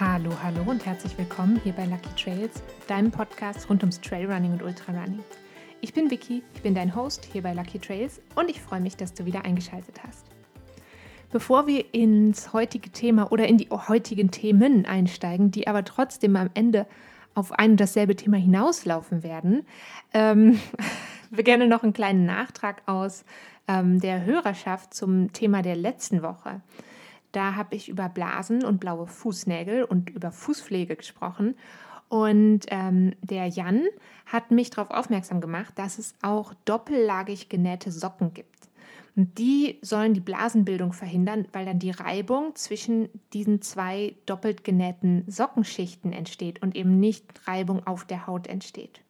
Hallo, hallo und herzlich willkommen hier bei Lucky Trails, deinem Podcast rund ums Trailrunning und Ultrarunning. Ich bin Vicky, ich bin dein Host hier bei Lucky Trails und ich freue mich, dass du wieder eingeschaltet hast. Bevor wir ins heutige Thema oder in die heutigen Themen einsteigen, die aber trotzdem am Ende auf ein und dasselbe Thema hinauslaufen werden, ähm, gerne noch einen kleinen Nachtrag aus ähm, der Hörerschaft zum Thema der letzten Woche. Da habe ich über Blasen und blaue Fußnägel und über Fußpflege gesprochen. Und ähm, der Jan hat mich darauf aufmerksam gemacht, dass es auch doppellagig genähte Socken gibt. Und die sollen die Blasenbildung verhindern, weil dann die Reibung zwischen diesen zwei doppelt genähten Sockenschichten entsteht und eben nicht Reibung auf der Haut entsteht.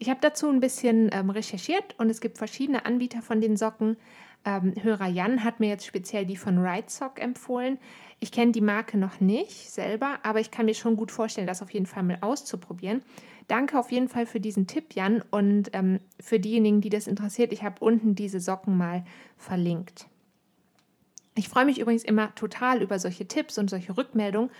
Ich habe dazu ein bisschen ähm, recherchiert und es gibt verschiedene Anbieter von den Socken. Ähm, Hörer Jan hat mir jetzt speziell die von Right Sock empfohlen. Ich kenne die Marke noch nicht selber, aber ich kann mir schon gut vorstellen, das auf jeden Fall mal auszuprobieren. Danke auf jeden Fall für diesen Tipp, Jan. Und ähm, für diejenigen, die das interessiert, ich habe unten diese Socken mal verlinkt. Ich freue mich übrigens immer total über solche Tipps und solche Rückmeldungen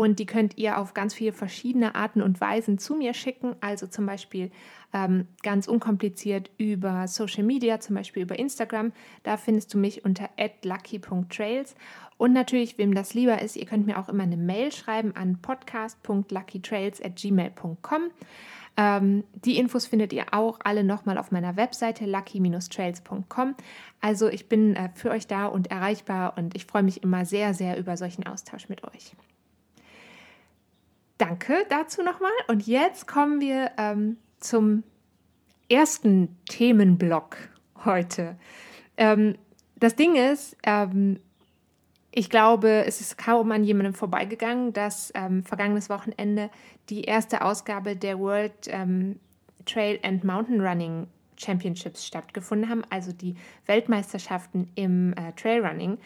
und die könnt ihr auf ganz viele verschiedene Arten und Weisen zu mir schicken. Also zum Beispiel ähm, ganz unkompliziert über Social Media, zum Beispiel über Instagram. Da findest du mich unter lucky.trails. Und natürlich, wem das lieber ist, ihr könnt mir auch immer eine Mail schreiben an podcast.luckytrails.gmail.com. Ähm, die Infos findet ihr auch alle nochmal auf meiner Webseite lucky-trails.com. Also ich bin äh, für euch da und erreichbar und ich freue mich immer sehr, sehr über solchen Austausch mit euch. Danke dazu nochmal. Und jetzt kommen wir ähm, zum ersten Themenblock heute. Ähm, das Ding ist, ähm, ich glaube, es ist kaum an jemandem vorbeigegangen, dass ähm, vergangenes Wochenende die erste Ausgabe der World ähm, Trail and Mountain Running Championships stattgefunden haben, also die Weltmeisterschaften im äh, Trailrunning.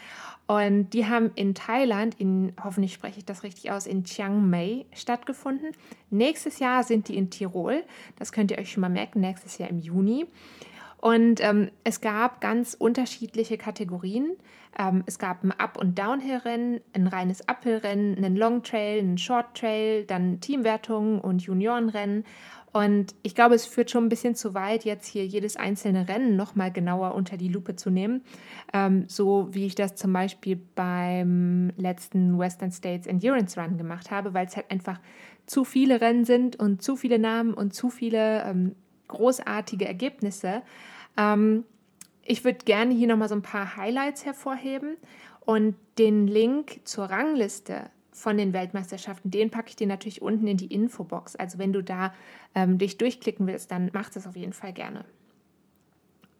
Und die haben in Thailand, in, hoffentlich spreche ich das richtig aus, in Chiang Mai stattgefunden. Nächstes Jahr sind die in Tirol. Das könnt ihr euch schon mal merken, nächstes Jahr im Juni. Und ähm, es gab ganz unterschiedliche Kategorien. Ähm, es gab ein Up- und Downhill-Rennen, ein reines Uphill-Rennen, einen Long Trail, einen Short Trail, dann Teamwertungen und Juniorenrennen. Und ich glaube, es führt schon ein bisschen zu weit, jetzt hier jedes einzelne Rennen nochmal genauer unter die Lupe zu nehmen. Ähm, so wie ich das zum Beispiel beim letzten Western States Endurance Run gemacht habe, weil es halt einfach zu viele Rennen sind und zu viele Namen und zu viele ähm, großartige Ergebnisse. Ähm, ich würde gerne hier nochmal so ein paar Highlights hervorheben und den Link zur Rangliste von den Weltmeisterschaften, den packe ich dir natürlich unten in die Infobox. Also wenn du da ähm, dich durchklicken willst, dann mach das auf jeden Fall gerne.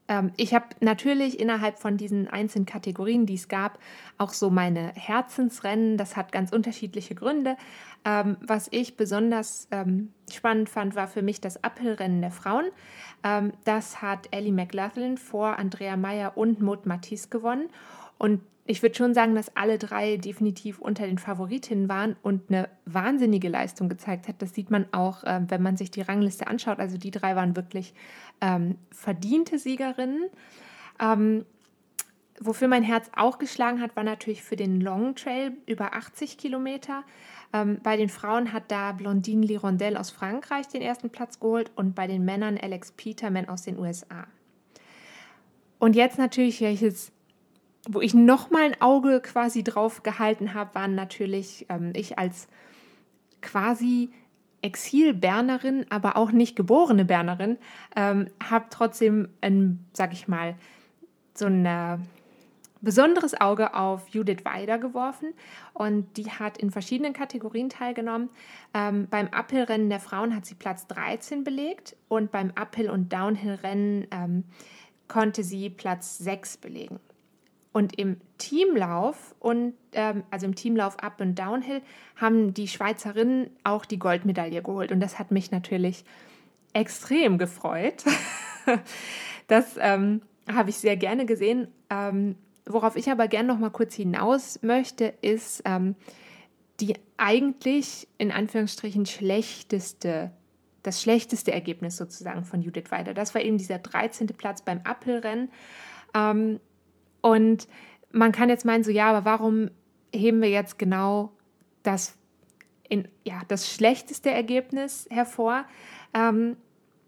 Ähm, ich habe natürlich innerhalb von diesen einzelnen Kategorien, die es gab, auch so meine Herzensrennen. Das hat ganz unterschiedliche Gründe. Ähm, was ich besonders ähm, spannend fand, war für mich das Uphill-Rennen der Frauen. Das hat Ellie McLaughlin vor Andrea Meyer und Maud Matisse gewonnen. Und ich würde schon sagen, dass alle drei definitiv unter den Favoritinnen waren und eine wahnsinnige Leistung gezeigt hat. Das sieht man auch, äh, wenn man sich die Rangliste anschaut. Also die drei waren wirklich ähm, verdiente Siegerinnen. Ähm, wofür mein Herz auch geschlagen hat, war natürlich für den Long Trail über 80 Kilometer. Ähm, bei den Frauen hat da Blondine Lirondelle aus Frankreich den ersten Platz geholt und bei den Männern Alex Peterman aus den USA. Und jetzt natürlich, welches wo ich noch mal ein Auge quasi drauf gehalten habe, waren natürlich ähm, ich als quasi Exil-Bernerin, aber auch nicht geborene Bernerin, ähm, habe trotzdem, ein, sag ich mal, so ein äh, besonderes Auge auf Judith Weider geworfen und die hat in verschiedenen Kategorien teilgenommen. Ähm, beim Uphill-Rennen der Frauen hat sie Platz 13 belegt und beim Uphill- und Downhill-Rennen ähm, konnte sie Platz 6 belegen. Und im Teamlauf und ähm, also im Teamlauf Up und Downhill haben die Schweizerinnen auch die Goldmedaille geholt. Und das hat mich natürlich extrem gefreut. das ähm, habe ich sehr gerne gesehen. Ähm, worauf ich aber gerne noch mal kurz hinaus möchte, ist ähm, die eigentlich in Anführungsstrichen schlechteste das schlechteste Ergebnis sozusagen von Judith Weider. Das war eben dieser 13. Platz beim Uphill-Rennen. Ähm, und man kann jetzt meinen, so ja, aber warum heben wir jetzt genau das in ja, das schlechteste Ergebnis hervor. Ähm,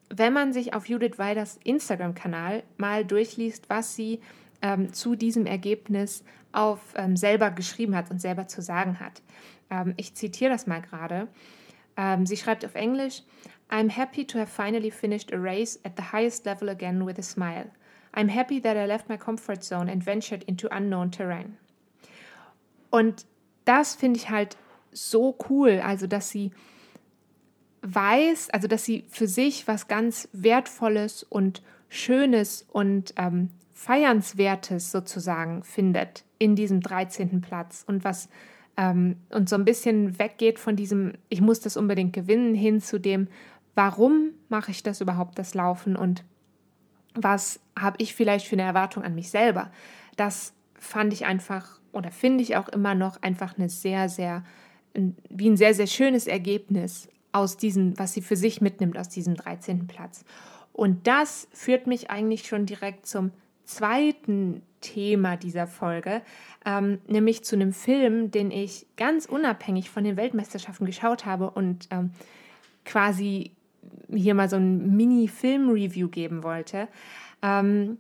wenn man sich auf Judith Weiders Instagram-Kanal mal durchliest, was sie ähm, zu diesem Ergebnis auf ähm, selber geschrieben hat und selber zu sagen hat. Ähm, ich zitiere das mal gerade. Ähm, sie schreibt auf Englisch: I'm happy to have finally finished a race at the highest level again with a smile. I'm happy that I left my comfort zone and ventured into unknown terrain. Und das finde ich halt so cool, also dass sie weiß, also dass sie für sich was ganz Wertvolles und Schönes und ähm, Feiernswertes sozusagen findet in diesem 13. Platz und was ähm, und so ein bisschen weggeht von diesem, ich muss das unbedingt gewinnen, hin zu dem, warum mache ich das überhaupt, das Laufen und was habe ich vielleicht für eine Erwartung an mich selber. Das fand ich einfach oder finde ich auch immer noch einfach eine sehr, sehr, wie ein sehr, sehr schönes Ergebnis aus diesem, was sie für sich mitnimmt aus diesem 13. Platz. Und das führt mich eigentlich schon direkt zum zweiten Thema dieser Folge, ähm, nämlich zu einem Film, den ich ganz unabhängig von den Weltmeisterschaften geschaut habe und ähm, quasi hier mal so ein Mini-Film-Review geben wollte. Ähm,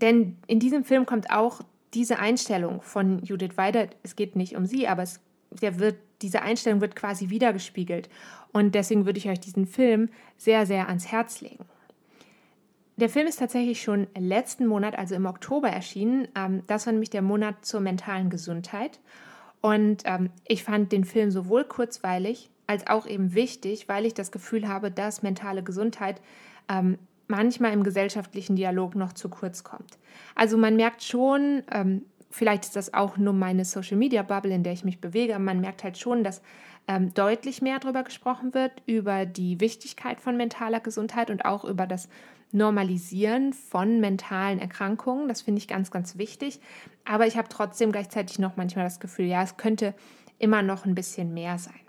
denn in diesem Film kommt auch diese Einstellung von Judith Weider, es geht nicht um sie, aber es, der wird, diese Einstellung wird quasi wiedergespiegelt. Und deswegen würde ich euch diesen Film sehr, sehr ans Herz legen. Der Film ist tatsächlich schon letzten Monat, also im Oktober, erschienen. Ähm, das war nämlich der Monat zur mentalen Gesundheit. Und ähm, ich fand den Film sowohl kurzweilig als auch eben wichtig, weil ich das Gefühl habe, dass mentale Gesundheit ähm, manchmal im gesellschaftlichen Dialog noch zu kurz kommt. Also man merkt schon, ähm, vielleicht ist das auch nur meine Social-Media-Bubble, in der ich mich bewege, man merkt halt schon, dass ähm, deutlich mehr darüber gesprochen wird, über die Wichtigkeit von mentaler Gesundheit und auch über das Normalisieren von mentalen Erkrankungen. Das finde ich ganz, ganz wichtig. Aber ich habe trotzdem gleichzeitig noch manchmal das Gefühl, ja, es könnte immer noch ein bisschen mehr sein.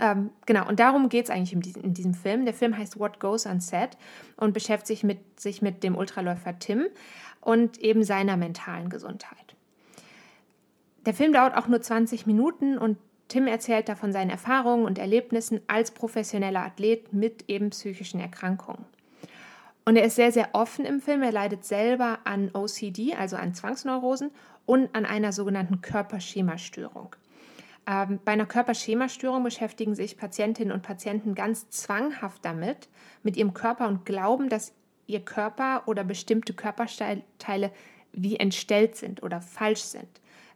Ähm, genau, und darum geht es eigentlich in diesem, in diesem, Film. Der Film heißt What Goes Unsaid und beschäftigt sich mit, sich mit dem Ultraläufer Tim und eben seiner mentalen Gesundheit. Der Film dauert auch nur 20 Minuten und Tim erzählt da von seinen Erfahrungen und Erlebnissen als professioneller Athlet mit eben psychischen Erkrankungen. Und er ist sehr, sehr offen im Film. Er leidet selber an OCD, also an Zwangsneurosen und an einer sogenannten Körperschemastörung. Ähm, bei einer Körperschemastörung beschäftigen sich Patientinnen und Patienten ganz zwanghaft damit, mit ihrem Körper und glauben, dass ihr Körper oder bestimmte Körperteile wie entstellt sind oder falsch sind,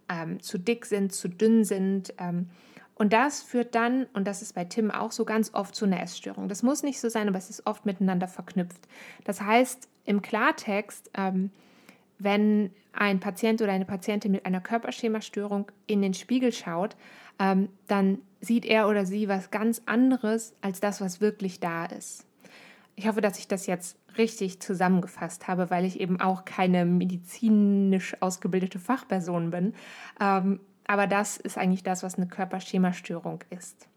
ähm, zu dick sind, zu dünn sind. Ähm, und das führt dann, und das ist bei Tim auch so ganz oft zu einer Essstörung. Das muss nicht so sein, aber es ist oft miteinander verknüpft. Das heißt, im Klartext, ähm, wenn ein Patient oder eine Patientin mit einer Körperschemastörung in den Spiegel schaut, ähm, dann sieht er oder sie was ganz anderes als das, was wirklich da ist. Ich hoffe, dass ich das jetzt richtig zusammengefasst habe, weil ich eben auch keine medizinisch ausgebildete Fachperson bin. Ähm, aber das ist eigentlich das, was eine Körperschemastörung ist.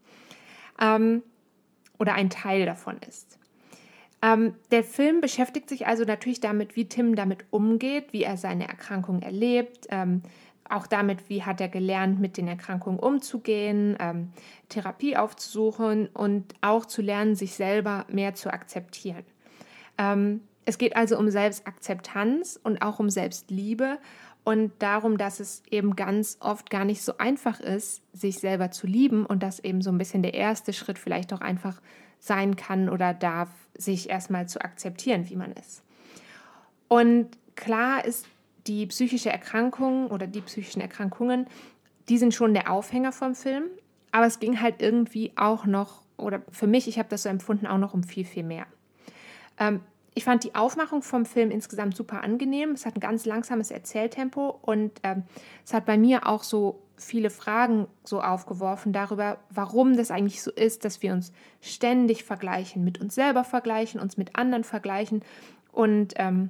Ähm, oder ein Teil davon ist. Ähm, der Film beschäftigt sich also natürlich damit, wie Tim damit umgeht, wie er seine Erkrankung erlebt, ähm, auch damit, wie hat er gelernt, mit den Erkrankungen umzugehen, ähm, Therapie aufzusuchen und auch zu lernen, sich selber mehr zu akzeptieren. Ähm, es geht also um Selbstakzeptanz und auch um Selbstliebe und darum, dass es eben ganz oft gar nicht so einfach ist, sich selber zu lieben und dass eben so ein bisschen der erste Schritt vielleicht auch einfach sein kann oder darf, sich erstmal zu akzeptieren, wie man ist. Und klar ist die psychische Erkrankung oder die psychischen Erkrankungen, die sind schon der Aufhänger vom Film, aber es ging halt irgendwie auch noch, oder für mich, ich habe das so empfunden, auch noch um viel, viel mehr. Ähm, ich fand die Aufmachung vom Film insgesamt super angenehm. Es hat ein ganz langsames Erzähltempo und ähm, es hat bei mir auch so viele Fragen so aufgeworfen darüber, warum das eigentlich so ist, dass wir uns ständig vergleichen, mit uns selber vergleichen, uns mit anderen vergleichen. Und ähm,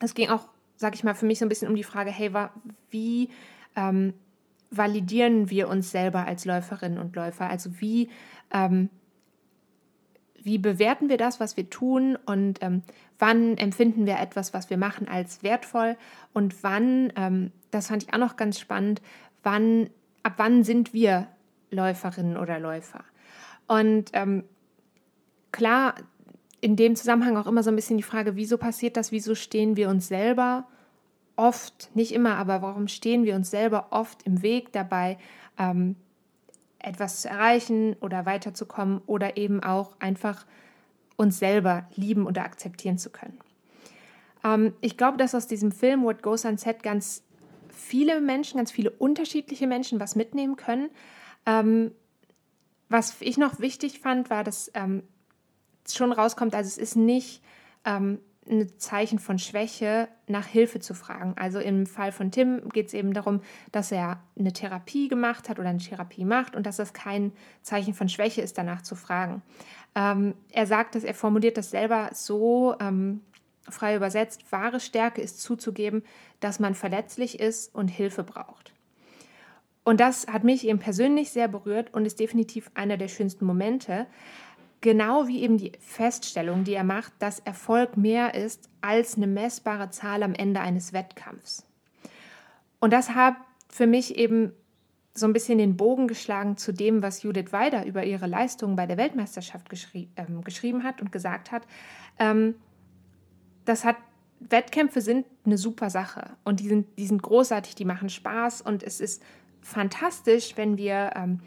es ging auch, sag ich mal, für mich so ein bisschen um die Frage, hey, wie ähm, validieren wir uns selber als Läuferinnen und Läufer? Also wie, ähm, wie bewerten wir das, was wir tun und ähm, wann empfinden wir etwas, was wir machen, als wertvoll und wann, ähm, das fand ich auch noch ganz spannend, wann ab wann sind wir Läuferinnen oder Läufer? Und ähm, klar, in dem Zusammenhang auch immer so ein bisschen die Frage, wieso passiert das, wieso stehen wir uns selber oft, nicht immer, aber warum stehen wir uns selber oft im Weg dabei, ähm, etwas zu erreichen oder weiterzukommen oder eben auch einfach uns selber lieben oder akzeptieren zu können. Ähm, ich glaube, dass aus diesem Film What Goes on Set ganz viele Menschen, ganz viele unterschiedliche Menschen was mitnehmen können. Ähm, was ich noch wichtig fand, war, dass ähm, schon rauskommt, also es ist nicht ähm, ein Zeichen von Schwäche, nach Hilfe zu fragen. Also im Fall von Tim geht es eben darum, dass er eine Therapie gemacht hat oder eine Therapie macht und dass das kein Zeichen von Schwäche ist, danach zu fragen. Ähm, er sagt, dass er formuliert das selber so ähm, frei übersetzt, wahre Stärke ist zuzugeben, dass man verletzlich ist und Hilfe braucht. Und das hat mich eben persönlich sehr berührt und ist definitiv einer der schönsten Momente, Genau wie eben die Feststellung, die er macht, dass Erfolg mehr ist als eine messbare Zahl am Ende eines Wettkampfs. Und das hat für mich eben so ein bisschen den Bogen geschlagen zu dem, was Judith Weider über ihre Leistungen bei der Weltmeisterschaft geschrie ähm, geschrieben hat und gesagt hat. Ähm, das hat Wettkämpfe sind eine super Sache und die sind, die sind großartig, die machen Spaß und es ist fantastisch, wenn wir ähm,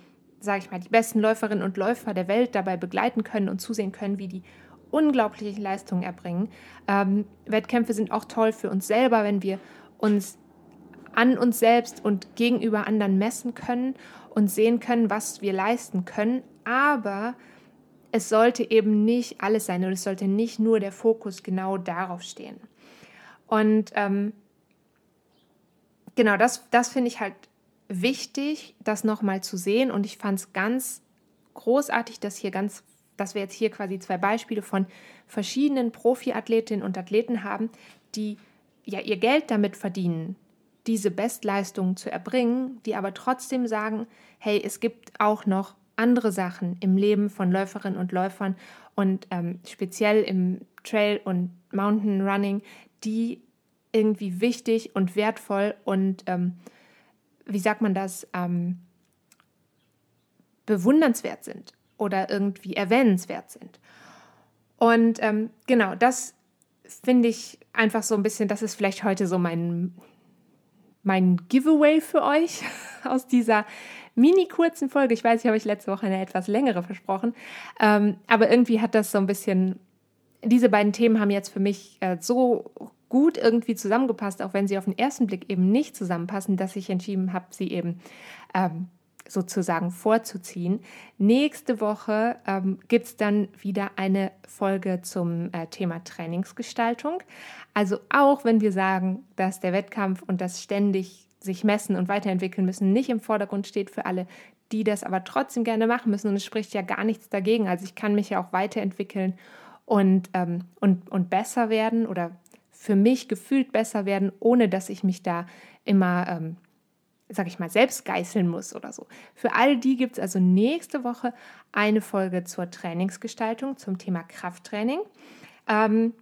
sage ich mal, die besten Läuferinnen und Läufer der Welt dabei begleiten können und zusehen können, wie die unglaubliche Leistungen erbringen. Ähm, Wettkämpfe sind auch toll für uns selber, wenn wir uns an uns selbst und gegenüber anderen messen können und sehen können, was wir leisten können. Aber es sollte eben nicht alles sein und es sollte nicht nur der Fokus genau darauf stehen. Und ähm, genau, das, das finde ich halt wichtig, das nochmal zu sehen. Und ich fand es ganz großartig, dass hier ganz, dass wir jetzt hier quasi zwei Beispiele von verschiedenen Profiathletinnen und Athleten haben, die ja ihr Geld damit verdienen, diese Bestleistungen zu erbringen, die aber trotzdem sagen, hey, es gibt auch noch andere Sachen im Leben von Läuferinnen und Läufern und ähm, speziell im Trail und Mountain Running, die irgendwie wichtig und wertvoll und ähm, wie sagt man das, ähm, bewundernswert sind oder irgendwie erwähnenswert sind. Und ähm, genau, das finde ich einfach so ein bisschen, das ist vielleicht heute so mein, mein Giveaway für euch aus dieser mini kurzen Folge. Ich weiß, ich habe euch letzte Woche eine etwas längere versprochen, ähm, aber irgendwie hat das so ein bisschen, diese beiden Themen haben jetzt für mich äh, so gut irgendwie zusammengepasst, auch wenn sie auf den ersten Blick eben nicht zusammenpassen, dass ich entschieden habe, sie eben ähm, sozusagen vorzuziehen. Nächste Woche ähm, gibt es dann wieder eine Folge zum äh, Thema Trainingsgestaltung. Also auch wenn wir sagen, dass der Wettkampf und das ständig sich messen und weiterentwickeln müssen nicht im Vordergrund steht für alle, die das aber trotzdem gerne machen müssen. Und es spricht ja gar nichts dagegen. Also ich kann mich ja auch weiterentwickeln und, ähm, und, und besser werden oder für mich gefühlt besser werden, ohne dass ich mich da immer, ähm, sag ich mal, selbst geißeln muss oder so. Für all die gibt es also nächste Woche eine Folge zur Trainingsgestaltung zum Thema Krafttraining. Ähm,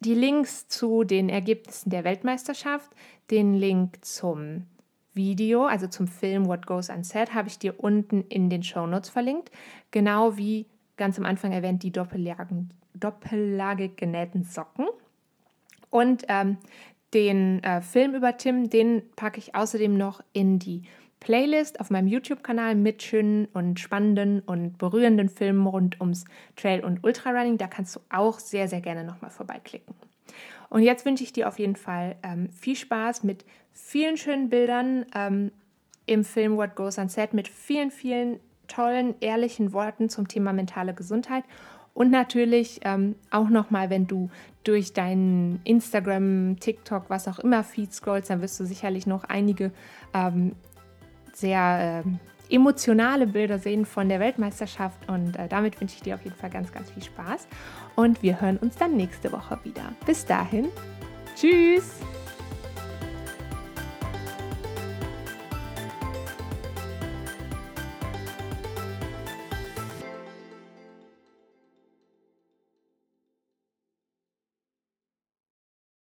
die Links zu den Ergebnissen der Weltmeisterschaft, den Link zum Video, also zum Film What Goes Unsaid, habe ich dir unten in den Show Notes verlinkt. Genau wie ganz am Anfang erwähnt, die doppellagig genähten Socken. Und ähm, den äh, Film über Tim, den packe ich außerdem noch in die Playlist auf meinem YouTube-Kanal mit schönen und spannenden und berührenden Filmen rund ums Trail- und Ultrarunning. Da kannst du auch sehr, sehr gerne nochmal vorbeiklicken. Und jetzt wünsche ich dir auf jeden Fall ähm, viel Spaß mit vielen schönen Bildern ähm, im Film What Goes Set, mit vielen, vielen tollen, ehrlichen Worten zum Thema mentale Gesundheit und natürlich ähm, auch nochmal, wenn du durch deinen Instagram, TikTok, was auch immer Feed scrollst, dann wirst du sicherlich noch einige ähm, sehr äh, emotionale Bilder sehen von der Weltmeisterschaft. Und äh, damit wünsche ich dir auf jeden Fall ganz, ganz viel Spaß. Und wir hören uns dann nächste Woche wieder. Bis dahin, tschüss!